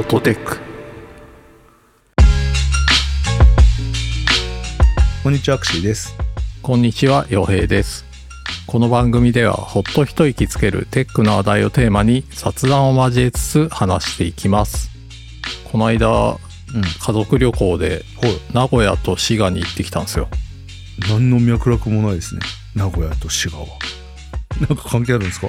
ォトテックこんにちはアクシーです。こんにちは、洋平です。この番組では、ほっと一息つけるテックの話題をテーマに雑談を交えつつ話していきます。この間、うん。家族旅行ではい。名古屋と滋賀に行ってきたんですよ。何の脈絡もないですね。名古屋と滋賀は。なんか関係あるんですか？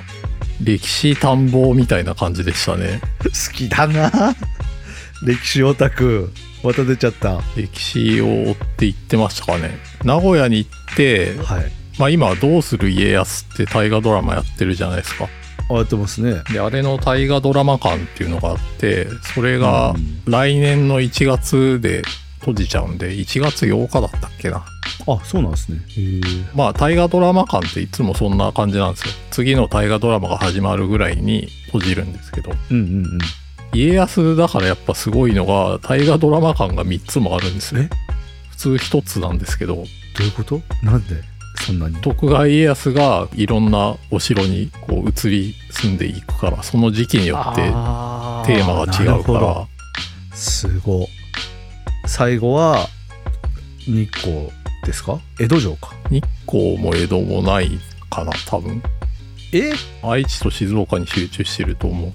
歴史探訪みたいな感じでしたね。好きだな 歴史オタクまた出ちゃったは歴史を追って行ってましたかね。名古屋に行って、いまあ今、どうする家康って大河ドラマやってるじゃないですか。あやってますねで、あれの大河ドラマ館っていうのがあって、それがうん来年の1月で閉じちゃうんで、1月8日だったっけな。あそうなんですね。まあ、大河ドラマ館っていつもそんな感じなんですよ。次の大河ドラマが始まるぐらいに閉じるんですけど、うんうんうん。家康だからやっぱすごいのが、大河ドラマ館が3つもあるんですね。普通1つなんですけど、どういうこと？なんで？そんなに。徳川家康がいろんなお城にこう移り住んでいくから、その時期によってテあー。マが違うから、すごい最後は日光ですか？江戸城か。日光も江戸もないかな、多分。え？愛知と静岡に集中してると思う。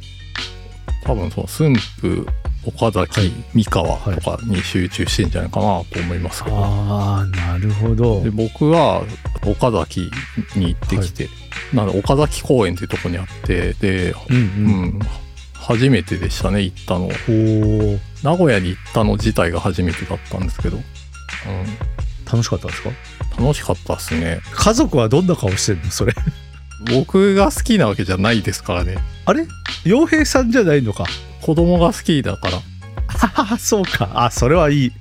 多分その駿府、岡崎、はい。三河とかに集中してんじゃないかなと思いますけど。ああなるほど。で僕は岡崎に行ってきて、なので岡崎公園っていうとこにあって、で、うんううんん、初めてでしたね、行ったの。名古屋に行ったの自体が初めてだったんですけど、うん、楽しかったですか？楽しかったですね。家族はどんな顔してんのそれ？僕が好きなわけじゃないですからね。あれ？洋平さんじゃないのか。子供が好きだから。あ あそうか。あそれはいい。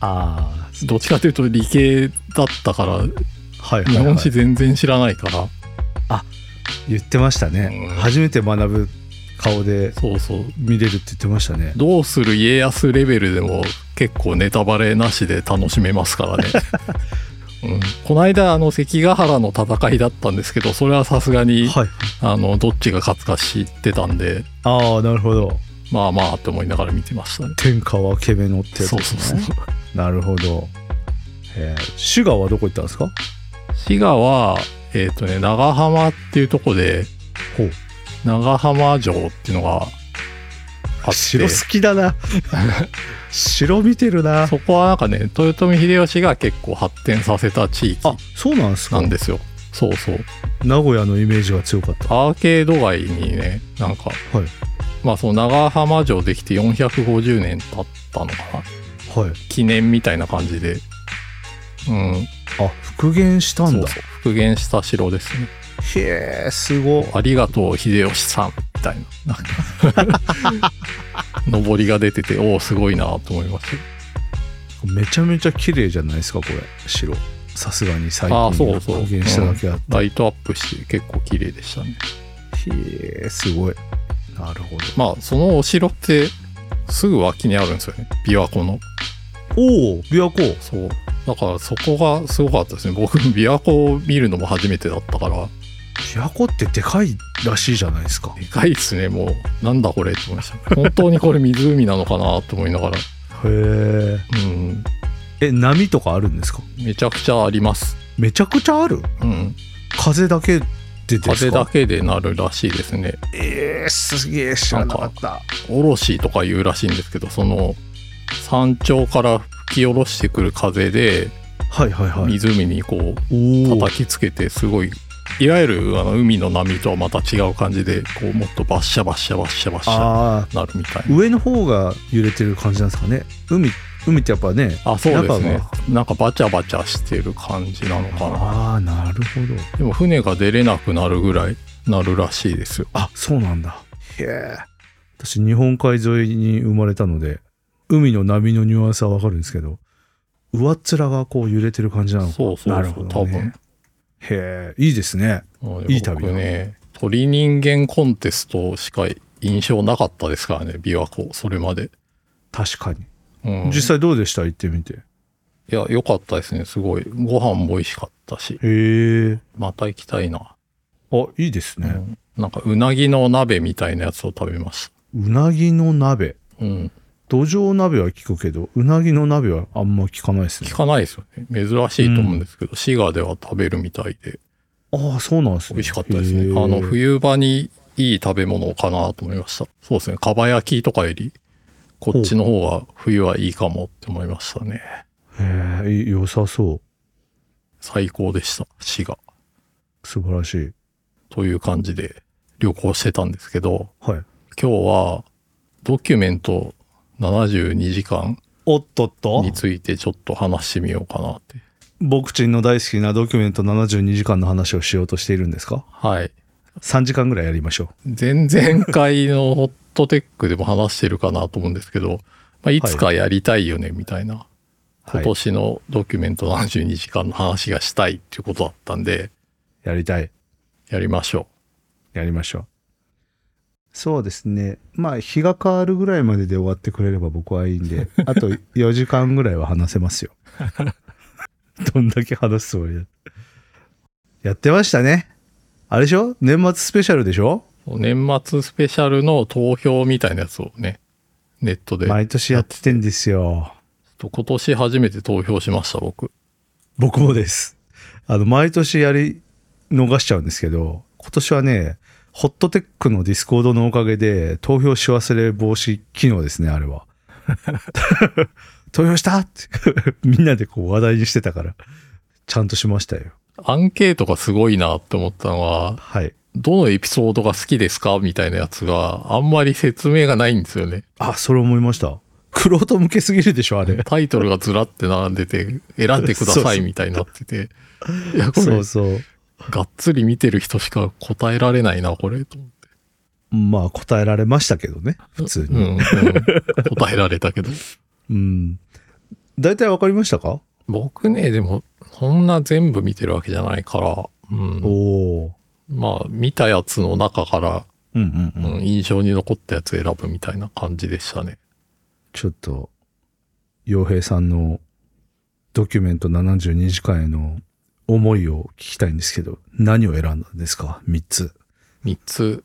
ああどっちかというと理系だったから、はいはい、日はい。本史全然知らないから、言ってましたね、うん。初めて学ぶ顔でそうそう。見れるって言ってましたねどうする家康レベルでも結構ネタバレなしで楽しめますからね。うん、この間あの関ヶ原の戦いだったんですけどそれはさすがに、はいあのどっちが勝つか知ってたんでああなるほどまあまあって思いながら見てましたね。天下はけめのってやつですねそうそう。なるほど。えー、滋賀はどこ行ったんですか？滋賀はえっ、とね長浜っていうとこでほう。長浜城っていうのがあって城好きだな。城見てるな。そこはなんかね豊臣秀吉が結構発展させた地域あ、そうなんですかなんですよ。そうそう。名古屋のイメージが強かった。アーケード街にね、なんか、はい。まあその長浜城できて450年経ったのかな。はい。記念みたいな感じで。うん。あ、復元したんだ。そうそう復元した城ですね。へえ、すご。ありがとう秀吉さんみたいな。上りが出てて、おお、すごいなと思いました。めちゃめちゃ綺麗じゃないですか、これ。城。さすがに最近あそうそう復元しただけあって。ライトアップして結構綺麗でしたね。へえ、すごい。なるほど。まあそのお城ってすぐ脇にあるんですよね。琵琶湖の。おお、琵琶湖。そう。だからそこがすごかったですね。僕、琵琶湖を見るのも初めてだったから、琵琶湖ってでかいらしいじゃないですか。でかいっすね、もう。なんだこれって思いました。本当にこれ湖なのかなと思いながら。へえ。うん。え、波とかあるんですか？めちゃくちゃあります。めちゃくちゃある？うん。風だけでですか？風だけでなるらしいですね。えー、すげえ知らなかった。おろしとか言うらしいんですけど、その山頂から吹き下ろしてくる風ではいはいはい。湖にこう。叩きつけてすごいいわゆるあの海の波とはまた違う感じでこうもっとバッシャバッシャバッシャバッシャあなるみたいあ、上の方が揺れてる感じなんですかね。海、海ってやっぱね。なあそうですね中なんかバチャバチャしてる感じなのかなああ、なるほど。でも船が出れなくなるぐらいなるらしいですよあ、そうなんだ。へえ。私、日本海沿いに生まれたので、海の波のニュアンスはわかるんですけど、上っ面がこう揺れてる感じなのかそうそうそうなるほど、ね。多分へえ、いいですね。いい旅だ僕ね鳥人間コンテストしか印象なかったですからね琵琶湖それまで、確かに。うん、実際どうでした？行ってみて。いや良かったですねすごいご飯も美味しかったしへえ。また行きたいな、あ、いいですね。うんなんかうなぎの鍋みたいなやつを食べましたうなぎの鍋。うん。土壌鍋は聞くけど、うなぎの鍋はあんま聞かないですね聞。かないですよね。珍しいと思うんですけど、滋賀では食べるみたいで、ああ、そうなんですね。美味しかったですへね。ーあの、冬場にいい食べ物かなと思いました。そうですね。かば焼きとかより、こっちの方が冬はいいかもって思いましたね。へえ、い良さそう。最高でした。滋賀。素晴らしい。という感じで旅行してたんですけど、はい。今日はドキュメント72時間おっとっと？についてちょっと話してみようかなって。僕ちんの大好きなドキュメント72時間の話をしようとしているんですか？はい。3時間ぐらいやりましょ前々回のホットテックでも話してるかなと思うんですけど、まあ、いつかやりたいよねみたいな、う。今年のドキュメント72時間の話がしたいっていうことだったんで、やりたい。やりましょやりましょう。そうですね。まあ、日が変わるぐらいまでで終わってくれれば僕はいいんで、あと4時間ぐらいは話せますよ。どんだけ話すつもりだ。やってましたね。あれでしょ？年末スペシャルでしょ？う。年末スペシャルの投票みたいなやつをね、ネットで。毎年やってんですよ。今年初めて投票しました、僕。僕もです。あの、毎年やり逃しちゃうんですけど、今年はね、ホットテックのディスコードのおかげで投票し忘れ防止機能ですね、あれは。投票したって みんなでこう話題にしてたから、ちゃんとしましたよ。アンケートがすごいなって思ったのは、はい。どのエピソードが好きですか？みたいなやつがあんまり説明がないんですよね。あ、それ思いました。クロート向けすぎるでしょ、あれ。タイトルがずらって並んでて、選んでください みたいになってて。そう、そう。がっつり見てる人しか答えられないな、これ。と思ってまあ、答えられましたけどね、普通に。うん、うん。答えられたけど。うん。大体わかりましたか？僕ね、でも、そんな全部見てるわけじゃないから、うん。おお。まあ、見たやつの中から、うんうんうん。うん、印象に残ったやつ選ぶみたいな感じでしたね。ちょっと、洋平さんのドキュメント72時間への思いを聞きたいんですけど、何を選んだんですか ?3 つ。3つ、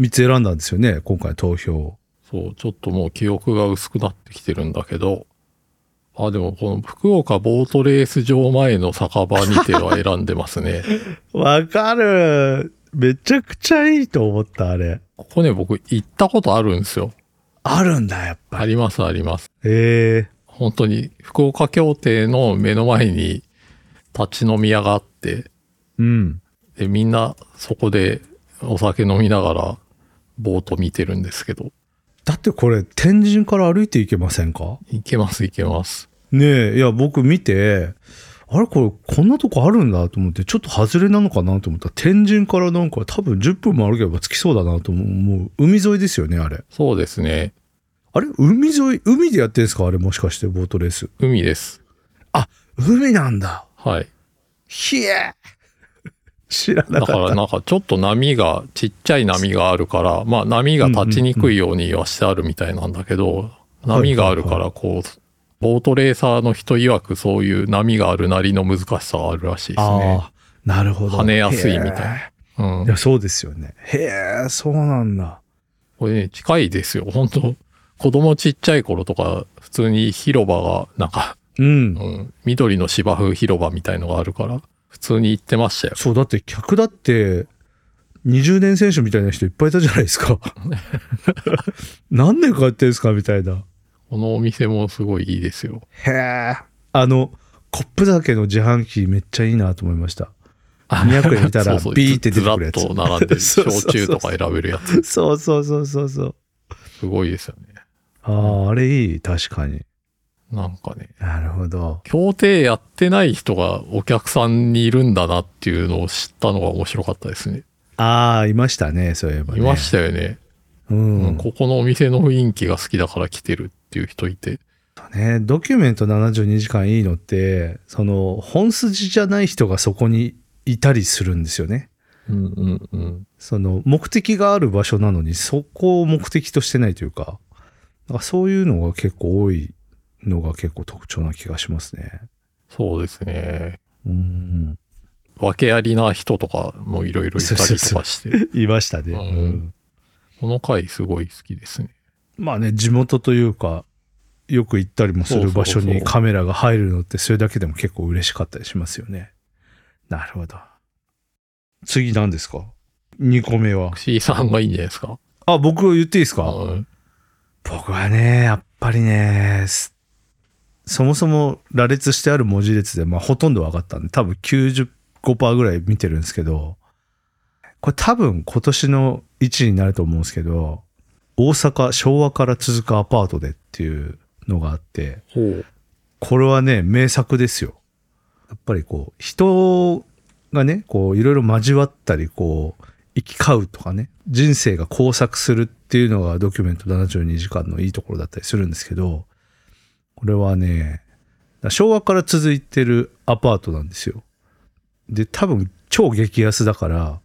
3つ選んだんですよね今回投票。そう、ちょっともう記憶が薄くなってきてるんだけど、あ、でもこの福岡ボートレース場前の酒場にては選んでますね。わかるめちゃくちゃいいと思った、あれ。ここね、僕行ったことあるんですよ。あるんだ、やっぱり。あります、あります。ええ本当に福岡協定の目の前に立ち飲み屋があって、うん。で、みんなそこでお酒飲みながらボート見てるんですけど、だってこれ、天神から歩いていけませんか？行けます、行けます。ねえ、いや、僕見て、あれこれ、こんなとこあるんだと思って、ちょっと外れなのかなと思ったら、天神からなんか多分10分も歩けば着きそうだなと思う。海沿いですよね、あれ。そうですね。あれ海沿い、海でやってんですか？あれもしかして、ボートレース。海です。海なんだ。はい。ひえ知らなだかかった。らなんかちょっと波が、ちっちゃい波があるから、まあ波が立ちにくいようにはしてあるみたいなんだけど、波があるからこう、ボートレーサーの人曰くそういう波があるなりの難しさがあるらしいですね。なるほど。跳ねやすいみたいなへうんえい。や、そうですよね。へえ、そうなんだ。これね、近いですよ。本当子供ちっちゃい頃とか、普通に広場が、なんか、うん。うん、緑の芝生広場みたいのがあるから、普通に行ってましたよ。そう、だって客だって、20年選手みたいな人いっぱいいたじゃないですか。何年かやってんですかみたいな。このお店もすごいいいですよ。へえ。あの、コップ酒の自販機めっちゃいいなと思いました。200円見たら そうそうビーって出てくるやつずらっと並んでる。そうそうそう焼酎とか選べるやつ。そうそうそうそうそう。すごいですよね。ああ、あれいい。確かに。なんかね、なるほど。協定やってない人がお客さんにいるんだなっていうのを知ったのが面白かったですね。ああ、いましたね。そういえば、ね。いましたよね、ううんん。ここのお店の雰囲気が好きだから来てるっていう人いて。ね、ドキュメント72時間いいのって、その、本筋じゃない人がそこにいたりするんですよね。うんうんうん。その、目的がある場所なのに、そこを目的としてないというか、なんかそういうのが結構多いのが結構特徴な気がしますね。そうですね。うん。訳ありな人とかもいろいろいたりとかして。いましたね。うんこの回すごい好きですね。まあね、地元というか、よく行ったりもする場所そうそうそうにカメラが入るのって、それだけでも結構嬉しかったりしますよね。なるほど。次何ですか ?2 個目は。C さんがいいんじゃないですか？あ、僕言っていいですか？うん僕はね、やっぱりね、すそもそも羅列してある文字列で、まあほとんど分かったんで、多分95%ぐらい見てるんですけど、これ多分今年の1位になると思うんですけど、大阪昭和から続くアパートでっていうのがあって。これはね、名作ですよ。やっぱりこう、人がね、こう、いろいろ交わったり、こう、行き交うとかね、人生が交錯するっていうのがドキュメント72時間のいいところだったりするんですけど、これはね、昭和から続いてるアパートなんですよ。で、多分超激安だから、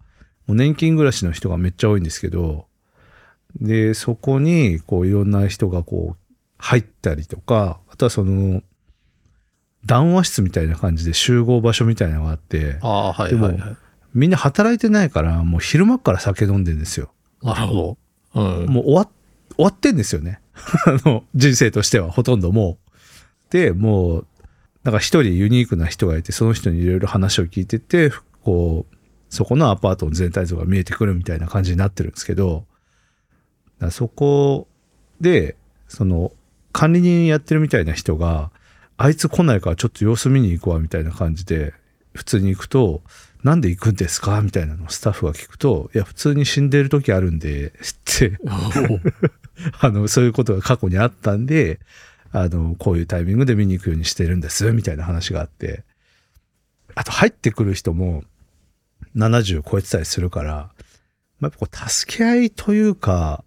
もう年金暮らしの人がめっちゃ多いんですけど、で、そこに、こう、いろんな人がこう、入ったりとか、あとはその、談話室みたいな感じで集合場所みたいなのがあって、はいでもはいはい。みんな働いてないから、もう昼間っから酒飲んでんですよ。なるほど。うん。もう終わっ終わってんですよね。あの、人生としてはほとんどもう。で、もう、なんか一人ユニークな人がいて、その人にいろいろ話を聞いてて、こう、そこのアパートの全体像が見えてくるみたいな感じになってるんですけど、だそこで、その、管理人やってるみたいな人が、あいつ来ないからちょっと様子見に行くわみたいな感じで、普通に行くと、なんで行くんですか？みたいなのをスタッフが聞くと、いや、普通に死んでる時あるんで、って、あの、そういうことが過去にあったんで、あの、こういうタイミングで見に行くようにしてるんです、みたいな話があって、あと入ってくる人も70超えてたりするから、まあ、やっぱこう、助け合いというか、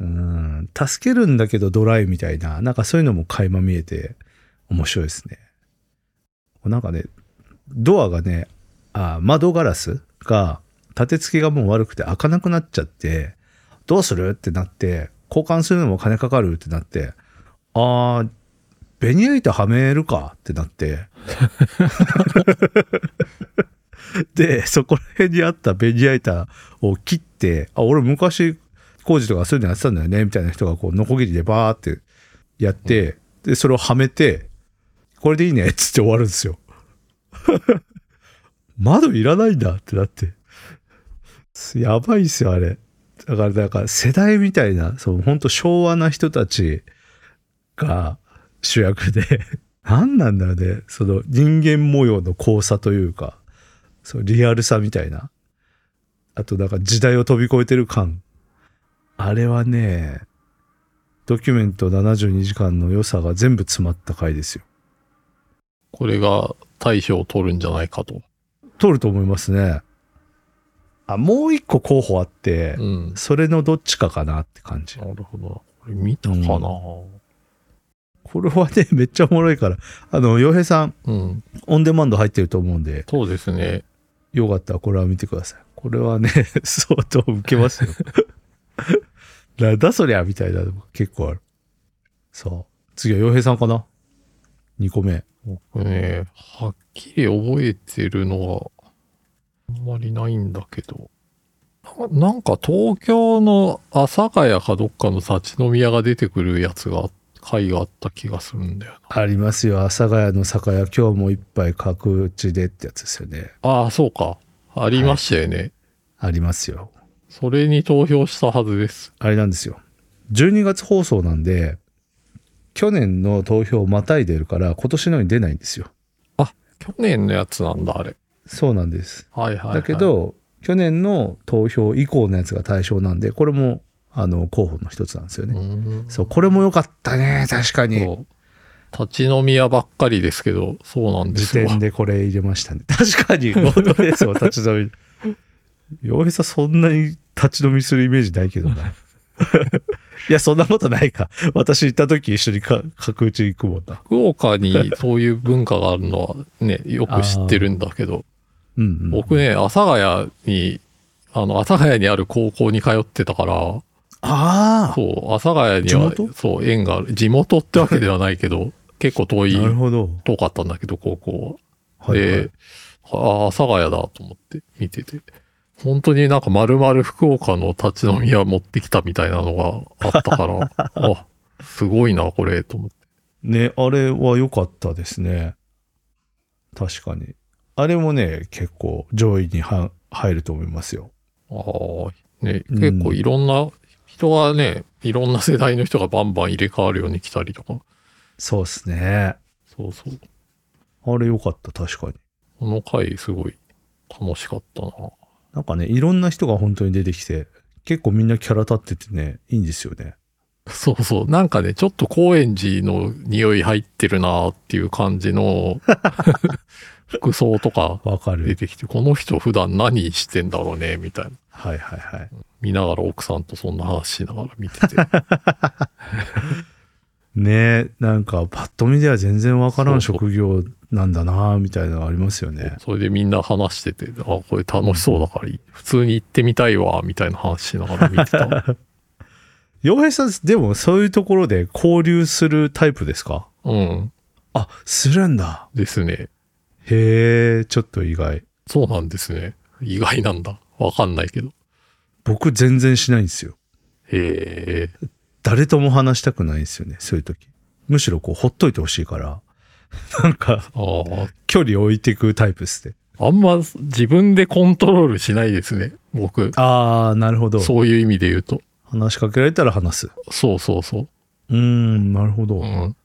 うん、助けるんだけどドライみたいな、なんかそういうのも垣間見えて面白いですね。なんかね、ドアがね、あ窓ガラスが立て付けがもう悪くて開かなくなっちゃって、どうする？ってなって、交換するのも金かかる？ってなって、あー、ベニヤ板はめるかってなって。で、そこら辺にあったベニヤ板を切って、あ、俺昔工事とかそういうのやってたんだよね、みたいな人がこう、ノコギリでバーってやって、で、それをはめて、これでいいねっつって終わるんですよ。窓いらないんだってなって。やばいっすよ、あれ。だから、なんか世代みたいな、そう、本当昭和な人たちが主役で、何なんだろうね、その人間模様の交差というか、そう、リアルさみたいな。あと、なんか時代を飛び越えてる感。あれはね、ドキュメント72時間の良さが全部詰まった回ですよ。これが大賞を取るんじゃないかと。取ると思いますね。あ、もう一個候補あって、うん。それのどっちかかなって感じ。なるほど。これ見たかな、これはね、めっちゃおもろいから。あの、洋平さん、うん、オンデマンド入ってると思うんで、そうですね。よかったらこれは見てください。これはね、相当受けますよ。なんだそりゃみたいなのも結構ある。そう。次は洋平さんかな ?2 個目。僕ね、はっきり覚えてるのは、あんまりないんだけど。ななんか東京の阿佐ヶ谷かどっかの立ち飲み屋が出てくるやつが、回があった気がするんだよありますよ。阿佐ヶ谷の酒屋、今日も一杯角打ちでってやつですよね。な。ああ、そうか。ありましたよね。ありますよ。それに投票したはずです。あれなんですよ。12月放送なんで、去年の投票をまたいでるから、今年のに出ないんですよ。去年のやつなんだ、あれ。そうなんです。はいはい、はい。だけ、ど、去年の投票以降のやつが対象なんで、これも、あの、候補の一つなんですよね。うん。そう、これも良かったね、確かに。立ち飲み屋ばっかりですけど、そうなんですよ。時点でこれ入れましたね。確かに、本当ですよ、立ち飲み。洋平さん、そんなに立ち飲みするイメージないけどな。いや、そんなことないか。私行った時一緒にか角打ち行くもんな。福岡にそういう文化があるのはね、よく知ってるんだけど、うん、うん。僕ね、阿佐ヶ谷に、あの、阿佐ヶ谷にある高校に通ってたから、あそう、阿佐ヶ谷にはそう、縁がある。地元ってわけではないけど、結構遠あ、い、なるほど。遠かったんだけど、高校は。はい、はいで、ああ、阿佐ヶ谷だと思って見てて。本当になんか丸々福岡の立ち飲み屋持ってきたみたいなのがあったから、あ、すごいな、これ、と思って。ね、あれは良かったですね。確かに。あれもね、結構上位には入ると思いますよ。ああ、ね、うん結構いろんな、人はね、いろんな世代の人がバンバン入れ替わるように来たりとか。そうですね。そうそう。あれ良かった、確かに。この回すごい楽しかったな。なんかね、いろんな人が本当に出てきて、結構みんなキャラ立っててね、いいんですよね。そうそう。なんかね、ちょっと高円寺の匂い入ってるなっていう感じの 服装とかわかる。出てきて、この人普段何してんだろうね、みたいな。はいはいはい。見ながら奥さんとそんな話しながら見てて。ねなんかパッと見では全然わからん職業なんだなみたいなのありますよね。それでみんな話してて、あ、これ楽しそうだから普通に行ってみたいわ、みたいな話しながら見てた。洋平さん、でもそういうところで交流するタイプですか？うん。あ、するんだ。ですね。へえ、ちょっと意外。そうなんですね。意外なんだ。わかんないけど。僕全然しないんですよ。へえ。誰とも話したくないんですよね、そういう時。むしろこう、ほっといてほしいから。なんか、ああ。距離置いていくタイプですね。あんま自分でコントロールしないですね。僕。あー、なるほど。そういう意味で言うと。話しかけられたら話す。そうそうそうーん、なるほど。う。うん。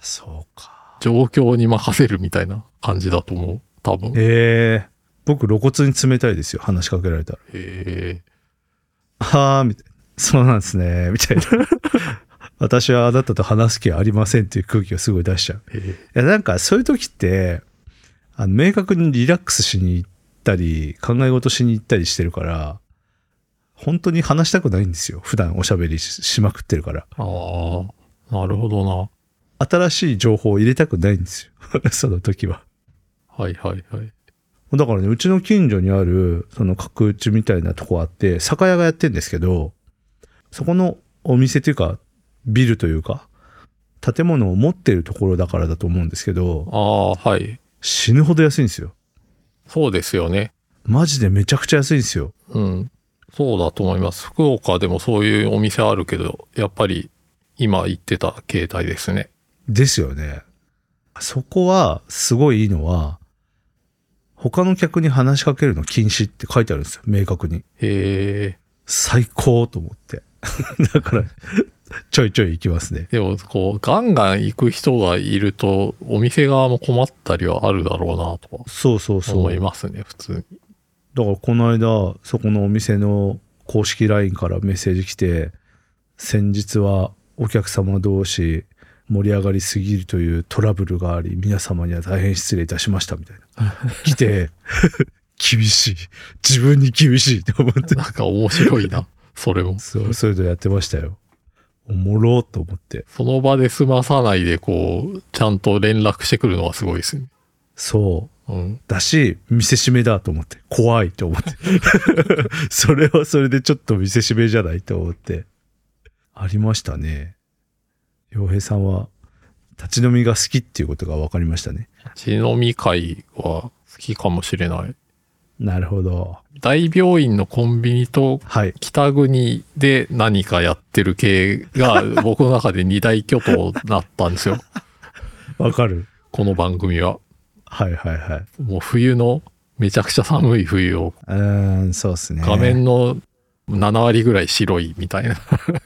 そうか。状況に任せるみたいな感じだと思う。多分。へええ僕露骨に冷たいですよ、話しかけられたら。え。はあ、みたいな。そうなんですね、みたいな。私はあなたと話す気はありませんっていう空気をすごい出しちゃう。いや、なんかそういう時って、あの、明確にリラックスしに行ったり、考え事しに行ったりしてるから、本当に話したくないんですよ。普段おしゃべりししまくってるから。ああ。なるほどな。新しい情報を入れたくないんですよ。その時は。はいはいはい。だからね、うちの近所にある、その角打ちみたいなとこあって、酒屋がやってんですけど、そこのお店というか、ビルというか、建物を持ってるところだからだと思うんですけど、ああ、はい。死ぬほど安いんですよ。そうですよね。マジでめちゃくちゃ安いんですよ。うん。そうだと思います。福岡でもそういうお店あるけど、やっぱり今言ってた形態ですね。ですよね。そこは、すごいいいのは、他の客に話しかけるの禁止って書いてあるんですよ。明確に。へえ。最高と思って。だから、ちょいちょい行きますね。でも、こう、ガンガン行く人がいると、お店側も困ったりはあるだろうなとはそうそうそう。思いますね、普通に。だからこの間、そこのお店の公式 LINE からメッセージ来て、先日はお客様同士盛り上がりすぎるというトラブルがあり、皆様には大変失礼いたしましたみたいな。来て、厳しい。自分に厳しいって思って。なんか面白いな、それも。そう、そういうのやってましたよ。おもろーと思って。その場で済まさないで、こう、ちゃんと連絡してくるのはすごいですね。そう。うん。だし、見せしめだと思って。怖いと思って。それはそれでちょっと見せしめじゃないと思って。ありましたね。洋平さんは、立ち飲みが好きっていうことが分かりましたね。血飲み会は好きかもしれない。なるほど。大病院のコンビニとはい。北国で何かやってる系が僕の中で二大巨頭だったんですよ。わかる。この番組は。はいはいはい。もう冬のめちゃくちゃ寒い冬をうーん、そうっすね。画面の7割ぐらい白いみたいな。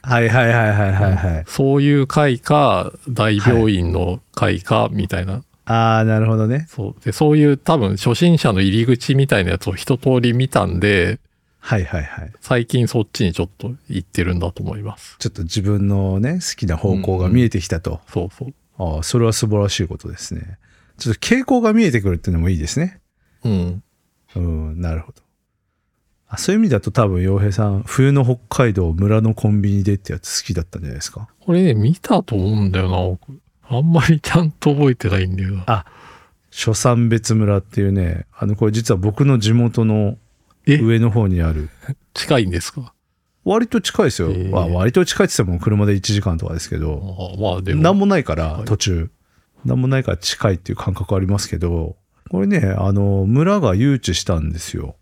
はいはいはいはいはいはい。そういう回か大病院の回かみたいな。ああ、なるほどね。そう。で、そういう多分初心者の入り口みたいなやつを一通り見たんで、はいはいはい。最近そっちにちょっと行ってるんだと思います。ちょっと自分のね、好きな方向が見えてきたと。そうそう。ああ、それは素晴らしいことですね。ちょっと傾向が見えてくるっていうのもいいですね。うん。うん、なるほど。あそういう意味だと多分、洋平さん、冬の北海道村のコンビニでってやつ好きだったんじゃないですか？これね、見たと思うんだよな、僕。あんまりちゃんと覚えてないんだよな。あ初山別村っていうね、あの、これ実は僕の地元のえ？上の方にある。近いんですか？割と近いですよ。へえまあ、割と近いって言っても車で1時間とかですけど、あまあでも。なんもないからはい途中。なんもないから近いっていう感覚ありますけど、これね、あの、村が誘致したんですよ。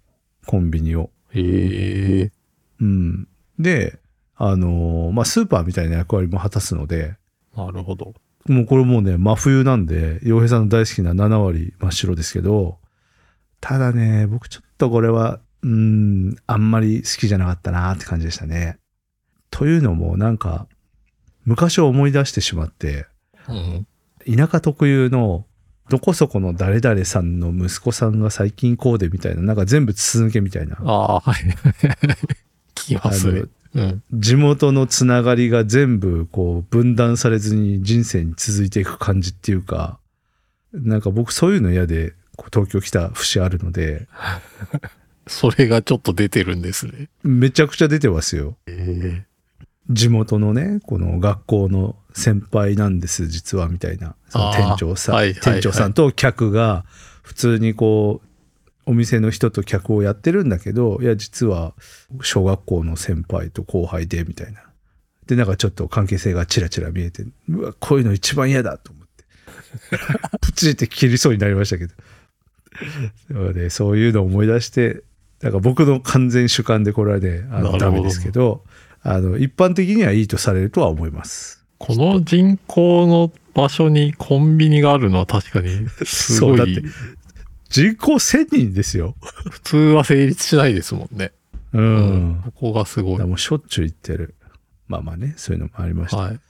コンビニを。へえ。うん。で、あのーまあ、スーパーみたいな役割も果たすので、なるほど。もうこれもうね、真冬なんで、洋平さんの大好きな7割真っ白ですけど、ただね、僕ちょっとこれは、うん、あんまり好きじゃなかったなって感じでしたね。というのも、なんか、昔を思い出してしまって、うん。田舎特有の、どこそこの誰々さんの息子さんが最近こうでみたいな、なんか全部筒抜けみたいな。ああ、はい。聞きますね。うん。地元のつながりが全部こう分断されずに人生に続いていく感じっていうか、なんか僕そういうの嫌で東京来た節あるので、それがちょっと出てるんですね。めちゃくちゃ出てますよ。え地元のね、この学校の先輩なんです、実は、みたいな。その店長さん、はいはいはい店長さんと客が、普通にこう、お店の人と客をやってるんだけど、いや、実は、小学校の先輩と後輩で、みたいな。で、なんかちょっと関係性がチラチラ見えて、うわ、こういうの一番嫌だと思って。プチって切りそうになりましたけど。で、そういうのを思い出して、なんか僕の完全主観でこれはね、あのダメですけど、あの、一般的にはいいとされるとは思います。この人口の場所にコンビニがあるのは確かにすごいそうだって、人口1000人ですよ。普通は成立しないですもんね。う。。ここがすごい。もうしょっちゅう行ってる。まあまあね、そういうのもありました。はい。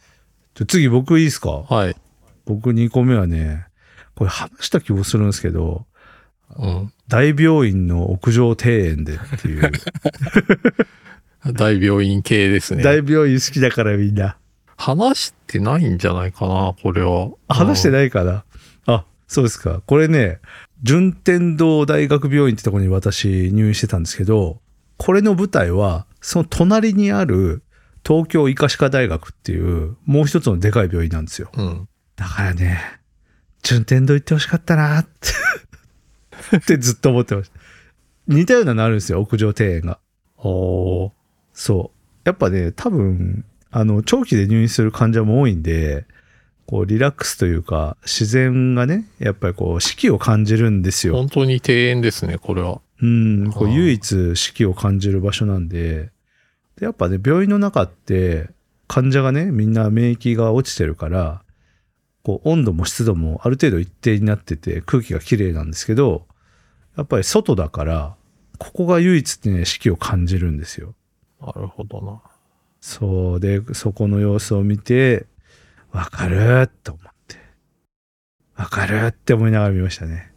次僕いいですか？はい。僕2個目はね、これ話した気もするんですけど、うん。大病院の屋上庭園でっていう。大病院系ですね。大病院好きだからみんな。話してないんじゃないかな、これは。話してい。ないかなあ、そうですか。これね、順天堂大学病院ってところに私入院してたんですけど、これの舞台は、その隣にある東京医科歯科大学っていう、もう一つのでかい病院なんですよ。うん。だからね、順天堂行ってほしかったなって、ってずっと思ってました。似たようなのあるんですよ、屋上庭園が。おーそう。やっぱね、多分、あの、長期で入院する患者も多いんで、こう、リラックスというか、自然がね、やっぱりこう、四季を感じるんですよ。本当に庭園ですね、これは。うん、こう唯一四季を感じる場所なんで、でやっぱね、病院の中って、患者がね、みんな免疫が落ちてるから、こう、温度も湿度もある程度一定になってて、空気がきれいなんですけど、やっぱり外だから、ここが唯一ね、四季を感じるんですよ。なるほどな。そうで、そこの様子を見て、わかる？と思って。わかる？って思いながら見ましたね。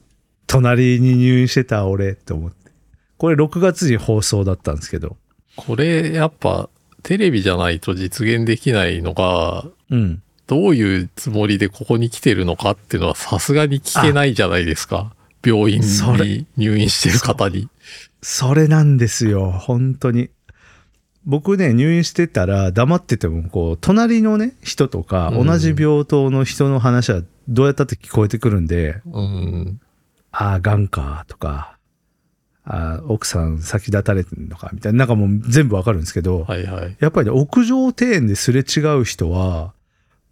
隣に入院してた俺って思って。これ6月に放送だったんですけど。これ、やっぱ、テレビじゃないと実現できないのが、うん。どういうつもりでここに来てるのかっていうのはさすがに聞けないじゃないですか。病院に入院してる方に。それなんですよ。本当に。僕ね、入院してたら黙ってても、こう、隣のね、人とか、うん同じ病棟の人の話はどうやったって聞こえてくるんで、うん。ああ、がんか、とか、ああ、奥さん先立たれてんのか、みたいな、なんかもう全部わかるんですけど、はいはい。やっぱりね、屋上庭園ですれ違う人は、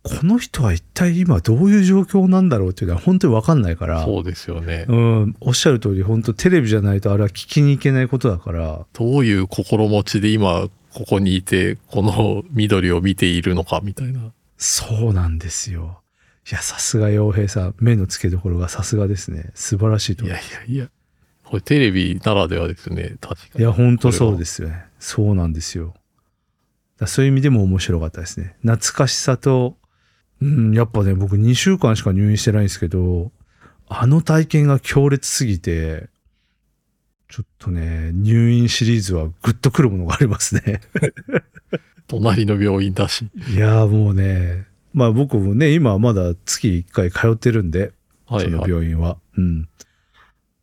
この人は一体今どういう状況なんだろうっていうのは本当にわかんないから、そうですよね。うん、おっしゃる通り、本当テレビじゃないとあれは聞きに行けないことだから、どういう心持ちで今ここにいて、この 緑を見ているのかみたいな。そうなんですよ。いや、さすが洋平さん、目の付けどころがさすがですね。素晴らしいといや思います。いやいや。これテレビならではですね、確かに。いや、本当そうですよね。そうなんですよ。だそういう意味でも面白かったですね。懐かしさと、うん、やっぱね、僕2週間しか入院してないんですけど、あの体験が強烈すぎて、ちょっとね、入院シリーズはグッとくるものがありますね。隣の病院だし。いや、もうね、まあ僕もね、今はまだ月1回通ってるんで、そのはいはい。病院は。うん。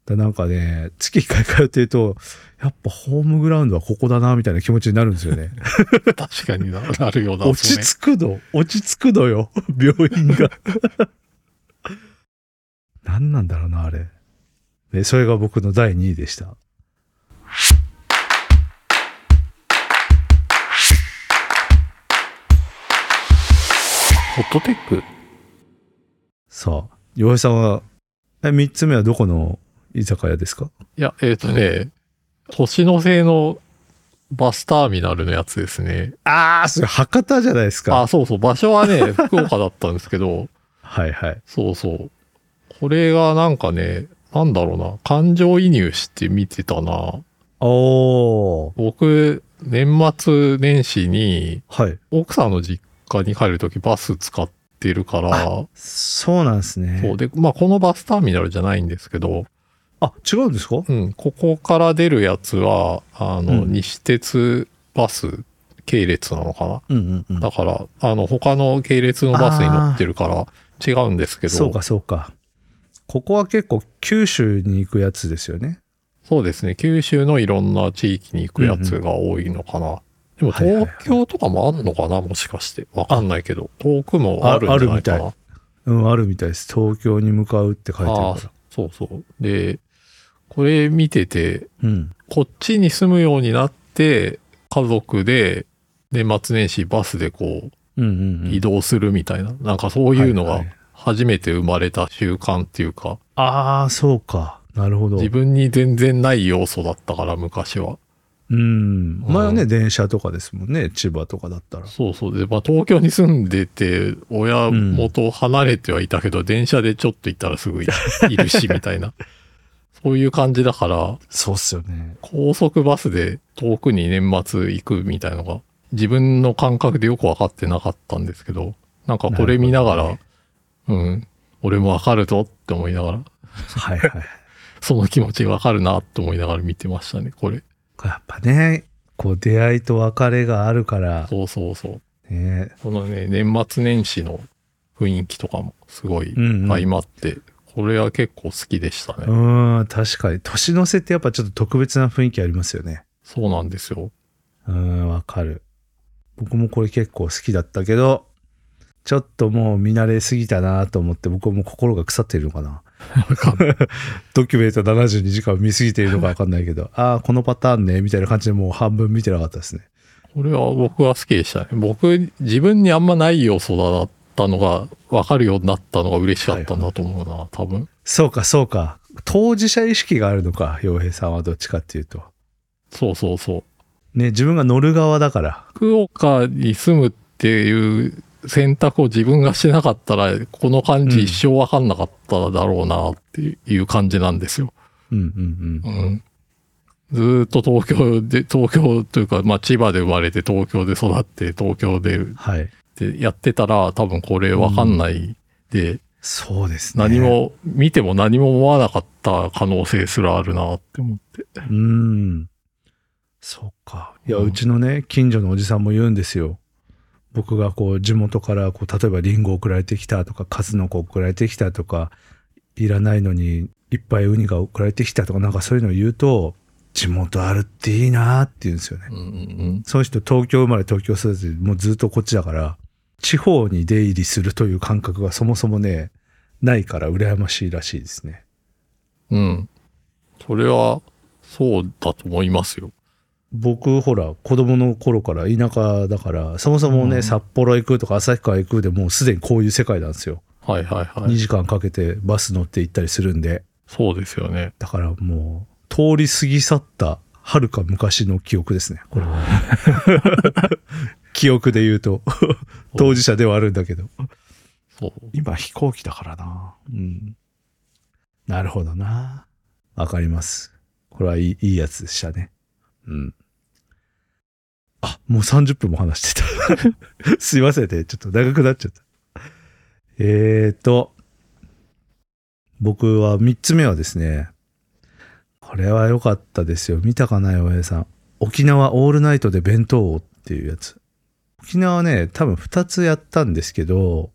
だなんかね、月1回通ってると、やっぱホームグラウンドはここだな、みたいな気持ちになるんですよね。確かにななるような。落ち着くの、落ち着くのよ、病院が。何なんだろうな、あれ。ね、それが僕の第2位でした。ホットテック？さあ、洋平さんは、え、3つ目はどこの居酒屋ですか？いや、えっ、とね、年の瀬のバスターミナルのやつですね。ああ、それ博多じゃないですか。あ、そうそう。場所はね、福岡だったんですけど、はいはい。そうそう。これがなんかね、なんだろうな。感情移入して見てたな。おー。僕、年末年始に、はい。奥さんの実家に帰るときバス使ってるから、そうなんですね。そうで、まあこのバスターミナルじゃないんですけど、あ、違うんですか？うん、ここから出るやつは、あの、うん西鉄バス系列なのかな。うんうんうん。だから、あの、他の系列のバスに乗ってるから違うんですけど、そうかそうか。ここは結構九州に行くやつですよね。そうですね。九州のいろんな地域に行くやつが多いのかな。でもはいはいはい東京とかもあるのかな？もしかして。わかんないけど。遠くもあるんじゃないかああるみたな。うん、あるみたいです。東京に向かうって書いてあああるかそうそう。で、これ見てて、ら。うん。こっちに住むようになって、家族で年末年始バスでこうんうんうう、ん。移動するみたいな、なんかそういうのがはいはい初めて生まれた習慣っていうか、ああ、そうか。なるほど。自分に全然ない要素だったから、昔は。うん。前はね、うん電車とかですもんね。千葉とかだったら。そうそう。で、まあ東京に住んでて、親元離れてはいたけど、電車でちょっと行ったらすぐい いるし、みたいな。そういう感じだから、そうっすよね。高速バスで遠くに年末行くみたいのが、自分の感覚でよくわかってなかったんですけど、なんかこれ見ながら、うん、俺もわかるぞって思いながら、はいはい。その気持ちわかるなって思いながら見てましたね、これ。やっぱね、こう出会いと別れがあるから、そうそうそう。ね。このね、年末年始の雰囲気とかもすごいうんうん相まって、これは結構好きでしたね。うん、確かに。年の瀬ってやっぱちょっと特別な雰囲気ありますよね。そうなんですよ。うん、わかる。僕もこれ結構好きだったけど、ちょっともう見慣れすぎたなと思って僕はもう心が腐っているのかな。ドキュメント72時間を見すぎているのかわかんないけど、ああ、このパターンね、みたいな感じでもう半分見てなかったですね。これは僕は好きでしたね。僕、自分にあんまない要素だったのが分かるようになったのが嬉しかったんだと思うな、多分。そうか、そうか。当事者意識があるのか、洋平さんはどっちかっていうと。そうそうそう。ね、自分が乗る側だから。福岡に住むっていう選択を自分がしなかったら、この感じ一生分かんなかっただろうなっていう感じなんですよ。うんうんうん。うん。ずーっと東京で、東京というか、まあ千葉で生まれて東京で育って東京ではい。でやってたら多分これ分かんないで、そうですね。何。も、見ても何も思わなかった可能性すらあるなって思って。うん。そうか。いや、うんうちのね、近所のおじさんも言うんですよ。僕がこう、地元から、こう、例えばリンゴ送られてきたとか、数の子送られてきたとか、いらないのに、いっぱいウニが送られてきたとか、なんかそういうのを言うと、地元あるっていいなって言うんですよね。うんうんその人東京生まれ東京育ちでもうずっとこっちだから、地方に出入りするという感覚がそもそもね、ないから羨ましいらしいですね。うん。うん。それは、そうだと思いますよ。僕、ほら、子供の頃から田舎だから、そもそもね、うん札幌行くとか旭川行くでもうすでにこういう世界なんですよ。はいはいは2い。時間かけてバス乗って行ったりするんで。そうですよね。だからもう、通り過ぎ去った、はるか昔の記憶ですね。これは。記憶で言うと、当事者ではあるんだけど。そう。今飛行機だからな。うん。なるほどな。わかります。これはいいいいやつでしたね。うん。あ、もう30分も話してた。すいませんね。ちょっと長くなっちゃった。えーと、僕は3つ目はですね、これは良かったですよ。見たかな、洋平さん。沖縄オールナイトで弁当をっていうやつ。沖縄ね、多分2つやったんですけど、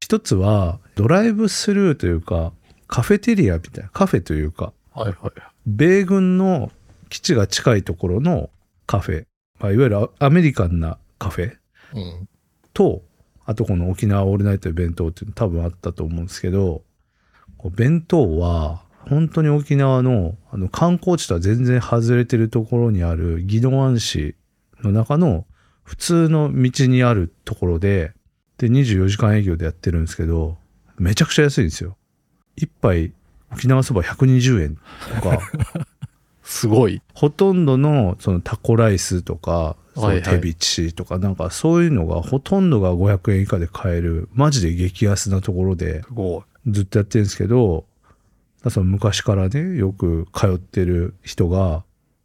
一つはドライブスルーというかカフェテリアみたいなカフェというかはいはい。米軍の基地が近いところのカフェ、まあ、いわゆるアアメリカンなカフェうん。とあとこの沖縄オールナイトで弁当っていうの多分あったと思うんですけど弁当は本当に沖縄のあの観光地とは全然外れてるところにある宜野湾市の中の普通の道にあるところでで24時間営業でやってるんですけどめちゃくちゃ安いんですよ。一杯沖縄そば120円とか すごい。ほとんどのそのタコライスとか、そはいはいの手びちとか、なんかそういうのがほとんどが500円以下で買える、マジで激安なところでずっとやってるんですけど、その昔からね、よく通ってる人が、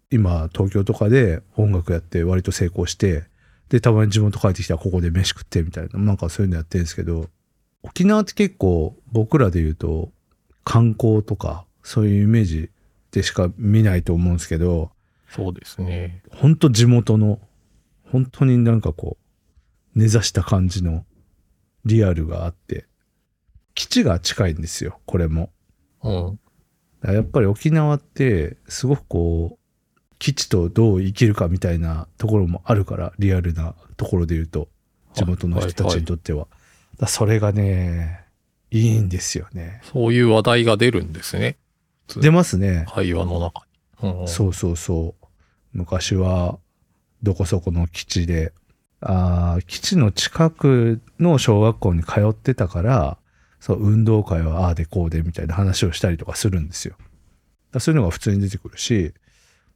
今東京とかで音楽やって割と成功して、で、たまに地元帰ってきたらここで飯食ってみたいな、なんかそういうのやってるんですけど、沖縄って結構僕らで言うと観光とかそういうイメージでしか見ないと思うんですけど、い。そうですね。本当地元の、本当になんかこう、根ざした感じのリアルがあって、基地が近いんですよ、これも。うん。やっぱり沖縄って、すごくこう、基地とどう生きるかみたいなところもあるから、リアルなところで言うと、地元の人たちにとっては。だからそれがね、いいんですよね。そういう話題が出るんですね。出ますね。会話の中に。うん、そうそうそう。昔は、どこそこの基地で、あー基地の近くの小学校に通ってたから、そう、運動会はああでこうでみたいな話をしたりとかするんですよ。だそういうのが普通に出てくるし、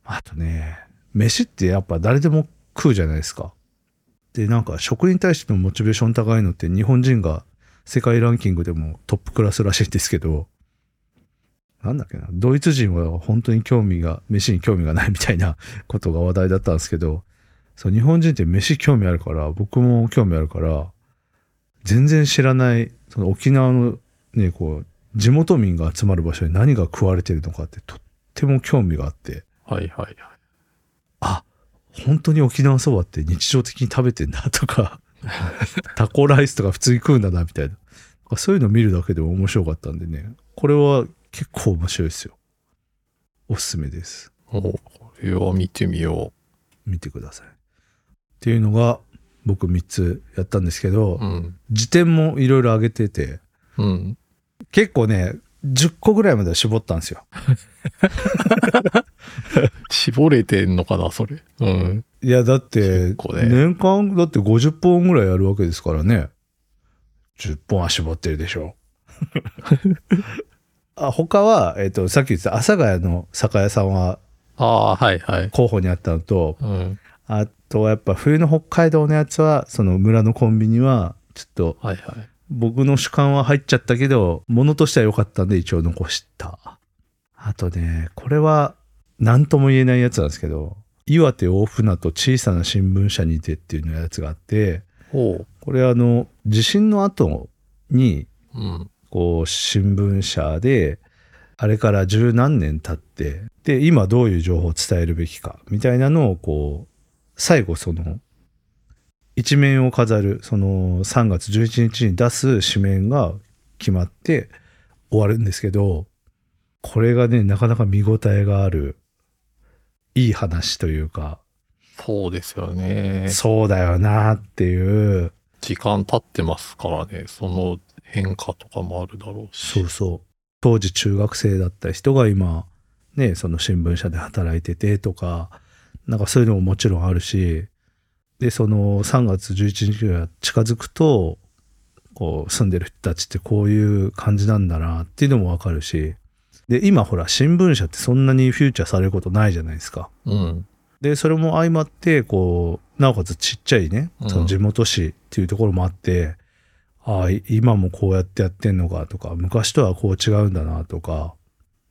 あとね、飯ってやっぱ誰でも食うじゃないですか。で、なんか食に対してのモチベーション高いのって日本人が世界ランキングでもトップクラスらしいんですけど、なんだっけな、ドイツ人は本当に興味が、飯に興味がないみたいな ことが話題だったんですけど、そう、日本人って飯興味あるから、僕も興味あるから、全然知らない、その沖縄のね、こう、地元民が集まる場所に何が食われてるのかってとっても興味があって、はいはいはい。あ、本当に沖縄そばって日常的に食べてんだとか、タコライスとか普通に食うんだなみたいな。そういうの見るだけでも面白かったんでね、これは結構面白いですよ。おすすめです。おこれは見てみよ見てください。っていうのが僕3つやったんですけど、う。うん。辞典もいろいろ上げてて、うん。結構ね、10個ぐらいまでは絞ったんですよ。絞れてんのかな、それ。うん。いや、だって10個、ね年間だって50本ぐらいやるわけですからね。10本は絞ってるでしょ。あ他は、えっ、と、さっき言ってた阿佐ヶ谷の酒屋さんはああ、はいはい。候補にあったのと、うん。あとはやっぱ冬の北海道のやつは、その村のコンビニは、ちょっとはいはい。僕の主観は入っちゃったけど、物としては良かったんで一応残した。あとね、これは何とも言えないやつなんですけど、岩手大船渡小さな新聞社にてっていうのやつがあって、おう。これあの、地震の後に、うん。こう、新聞社で、あれから十何年経って、で、今どういう情報を伝えるべきか、みたいなのを、こう、最後その、一面を飾る、その3月11日に出す紙面が決まって終わるんですけど、これがね、なかなか見応えがある、いい話というか、そうですよね。そうだよなっていう、時間経ってますからね。その変化とかもあるだろうし。そうそう。当時中学生だった人が今、ね、その新聞社で働いててとか、なんかそういうのももちろんあるし、で、その3月11日が近づくと、こう住んでる人たちってこういう感じなんだなっていうのもわかるし、で、今ほら新聞社ってそんなにフューチャーされることないじゃないですか。うん。で、それも相まって、こう、なおかつちっちゃいね、その地元紙っていうところもあって、ああ、い今もこうやってやってんのかとか、昔とはこう違うんだなとか、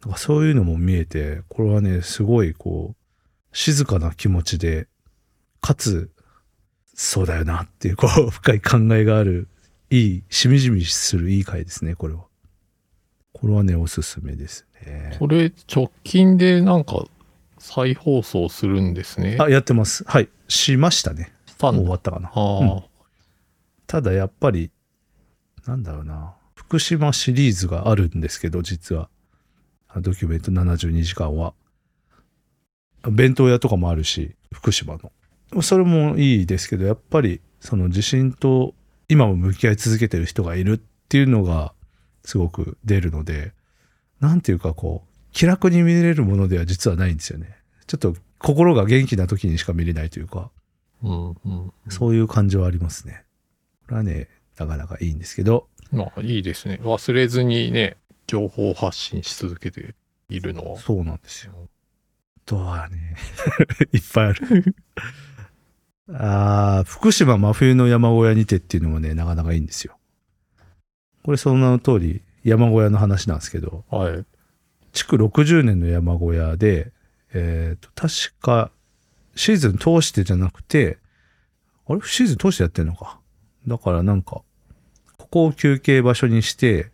なんかそういうのも見えて、これはね、すごいこう、静かな気持ちで、かつ、そうだよなっていう、こう、深い考えがある、いい、しみじみするいい回ですね、これは。これはね、おすすめですね。これ直近でなんか再放送するんですね。あ、やってます。はい。しましたね。もう終わったかな。ああ、うんただやっぱり、なんだろうな、福島シリーズがあるんですけど、実は。あドキュメント72時間は。弁当屋とかもあるし、福島の。それもいいですけど、やっぱり、その地震と今も向き合い続けてる人がいるっていうのが、すごく出るので、なんていうかこう、気楽に見れるものでは実はないんですよね。ちょっと心が元気な時にしか見れないというか、うんうん。そういう感じはありますね。これはね、なかなかいいんですけど、まあいいですね。忘れずにね、情報発信し続けているのは。そうなんですよ。とはね、いっぱいある。ああ、福島真冬の山小屋にてっていうのもね、なかなかいいんですよ。これその名の通り、山小屋の話なんですけど、はい。築60年の山小屋で、えっ、と、確か、シーズン通してじゃなくて、あれ？シーズン通してやってんのか。だからなんか、ここを休憩場所にして、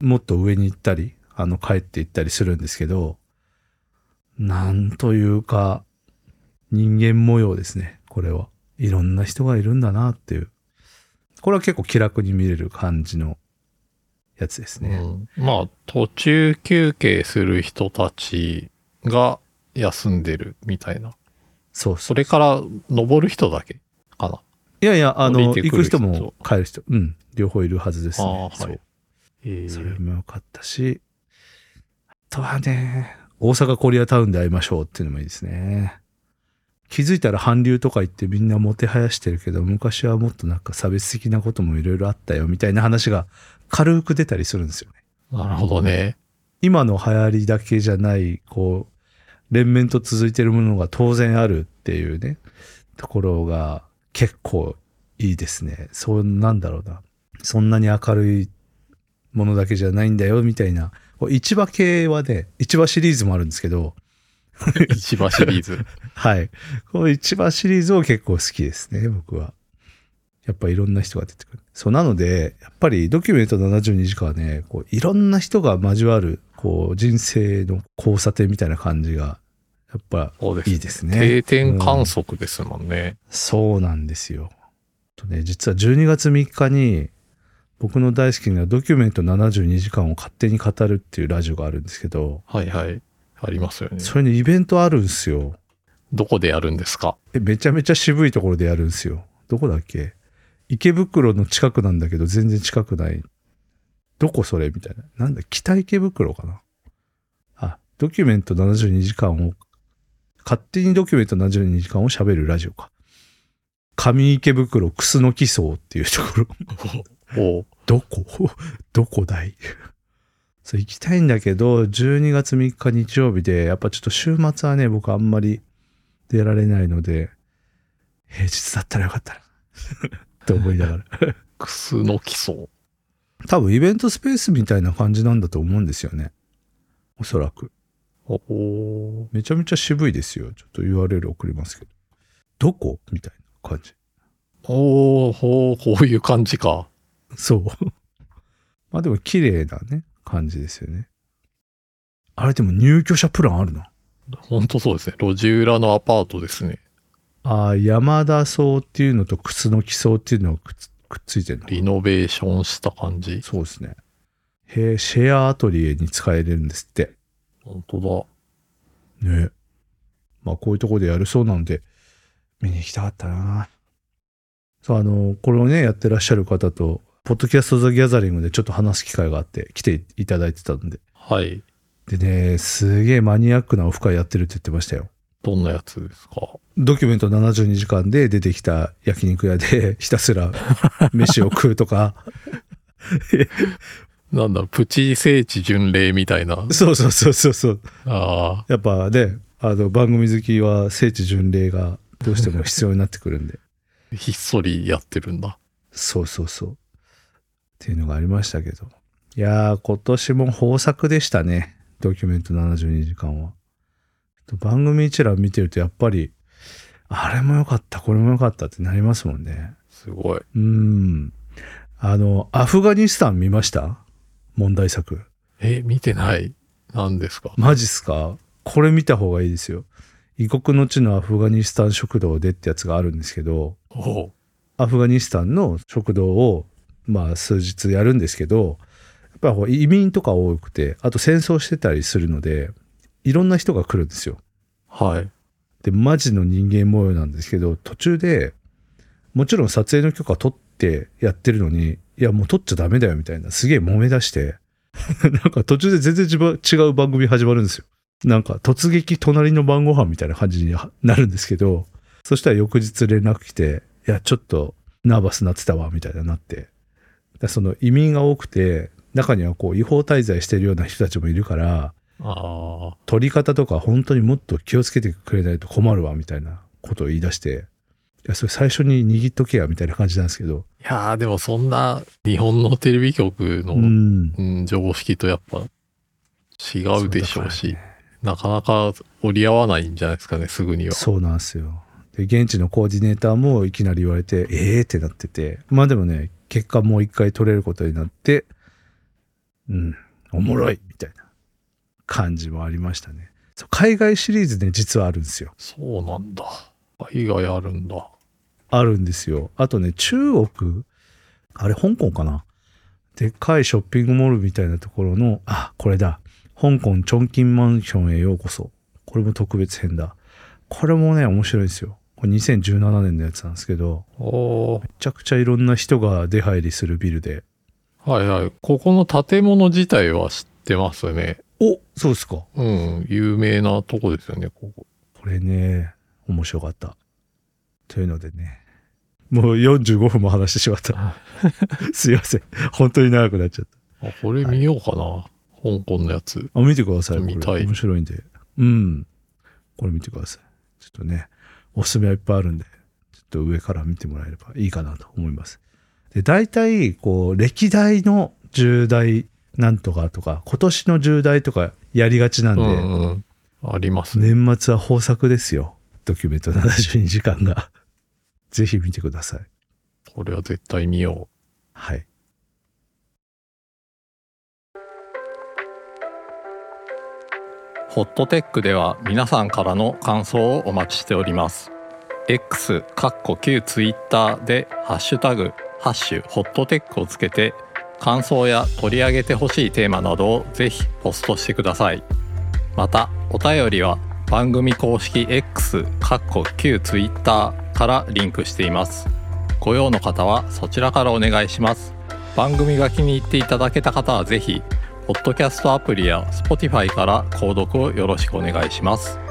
もっと上に行ったり、あの、帰って行ったりするんですけど、なんというか、人間模様ですね、これは。いろんな人がいるんだなっていう。これは結構気楽に見れる感じのやつですね。うん、まあ、途中休憩する人たちが休んでるみたいな。そうそそれから登る人だけかな。う。いやいや、あの、行く人も帰る人、うん、両方いるはずですね。はいそうえそれも良かったし、あとはね、大阪コリアタウンで会いましょうっていうのもいいですね。気づいたら韓流とか言ってみんなもてはやしてるけど、昔はもっとなんか差別的なこともいろいろあったよみたいな話が軽く出たりするんですよね。なるほどね。今の流行りだけじゃない、こう、連綿と続いてるものが当然あるっていうね、ところが結構いいですね。そうなんだろうな。そんなに明るいものだけじゃないんだよ、みたいな。こう市場系はね、市場シリーズもあるんですけど、市場シリーズ。はい。この市場シリーズを結構好きですね、僕は。やっぱいろんな人が出てくる。そう、なので、やっぱりドキュメント72時間はね、こういろんな人が交わる、こう人生の交差点みたいな感じが、やっぱそうですいいですね。定点観うん測ですもんね。そうなんですよ。とね、実は12月3日に、僕の大好きなドキュメント72時間を勝手に語るっていうラジオがあるんですけど、はいはい。ありますよね。それのイベントあるんですよ。どこでやるんですか？えめちゃめちゃ渋いところでやるんですよ。どこだっけ？池袋の近くなんだけど全然近くない。どこそれみたいな。なんだ北池袋かな？あ、ドキュメント72時間を、勝手にドキュメント72時間を喋るラジオか。上池袋クスノキ層っていうところ。おうどこ？どこだい？そう、行きたいんだけど、12月3日日曜日で、やっぱちょっと週末はね、僕あんまり出られないので、平日だったらよかったな。と思いながら。クスの基礎。多分イベントスペースみたいな感じなんだと思うんですよね。おそらく。おおめちゃめちゃ渋いですよ。ちょっと URL 送りますけど。どこ？みたいな感じ。おーほう、こういう感じか。そう。まあでも綺麗なね、感じですよね。あれでも入居者プランあるな。ほんとそうですね。路地裏のアパートですね。ああ、山田荘っていうのと楠木荘っていうのがくっついてるの？リノベーションした感じ。そうですね。へえ、シェアアトリエに使えれるんですって。ほんとねまあこういうとこでやるそうなので、見に行きたかったな。そう、あの、これをね、やってらっしゃる方と、ポッドキャストザギャザリングでちょっと話す機会があって、来ていただいてたんで。だ。はい。でね、すげえマニアックなオフ会やってるって言ってましたよ。どんなやつですか？ドキュメント72時間で出てきた焼肉屋で ひたすら飯を食うとか、なんだ、プチ聖地巡礼みたいな？そうそうそうそうそう。あやっぱね、あの番組好きは聖地巡礼がどうしても必要になってくるんで。あ、ひっそりやってるんだ。そうそうそう。っていうのがありましたけど。いやー、今年も豊作でしたね。ドキュメント72時間は。番組一覧見てるとやっぱり、あれも良かった、これも良かったってなりますもんね。すごい。うん。あの、アフガニスタン見ました？問題作。え、見てない？何ですか？マジっすか？これ見た方がいいですよ。異国の地のアフガニスタン食堂でってやつがあるんですけど、アフガニスタンの食堂を、まあ数日やるんですけど、やっぱり移民とか多くて、あと戦争してたりするので、いろんな人が来るんですよ。はい。で、マジの人間模様なんですけど、途中で、もちろん撮影の許可取ってやってるのに、いや、もう撮っちゃダメだよみたいな、すげえ揉め出して、なんか途中で全然違う違う番組始まるんですよ。なんか突撃隣の晩ご飯みたいな感じになるんですけど、そしたら翌日連絡来て、いや、ちょっとナーバスなってたわ、みたいななって。だその移民が多くて、中にはこう違法滞在してるような人たちもいるから、ああ。撮り方とか本当にもっと気をつけてくれないと困るわみたいなことを言い出して、いや、それ最初に握っとけやみたいな感じなんですけど、いやーでもそんな日本のテレビ局の、ううんん。常識とやっぱ違うでしょうし、そうだかなかなか折り合わないんじゃないですかね、すぐには。そうなんですよ。で、現地のコーディネーターもいきなり言われて、ええー、ってなってて、まあでもね、結果もう一回撮れることになって、うん、おもろいみたいな感じもありましたね。海外シリーズね、実はあるんですよ。そうなんだ。海外あるんだ。あるんですよ。あとね、中国、あれ、香港かな？でっかいショッピングモールみたいなところの、あ、これだ。香港チョンキンマンションへようこそ。これも特別編だ。これもね、面白いですよ。これ2017年のやつなんですけど、めちゃくちゃいろんな人が出入りするビルで。はいはい。ここの建物自体は知ってますね。おそうですか。うん。有名なとこですよね、ここ。これね、面白かった。というのでね、もう45分も話してしまった。すいません。本当に長くなっちゃった。あ、これ見ようかな。香港のやつ。あ、見てください。これ見たい面白いんで。うん。これ見てください。ちょっとね、おすすめはいっぱいあるんで、ちょっと上から見てもらえればいいかなと思います。で、大体、こう、歴代の重大なんとかとか、今年の重大とかやりがちなんうで、んうん。ありますね。年末は豊作ですよ。ドキュメント72時間が。ぜひ見てください。これは絶対見よはい。ホットテックでは皆さんからの感想をお待ちしております。X、カッコ旧 Twitter でハッシュタグ、ハッシュホットテックをつけて、感想や取り上げてほしいテーマなどをぜひポストしてください。また、お便りは番組公式 X、カッコ旧 Twitter からリンクしています。ご用の方はそちらからお願いします。番組が気に入っていただけた方はぜひ、ポッドキャストアプリや Spotify から購読をよろしくお願いします。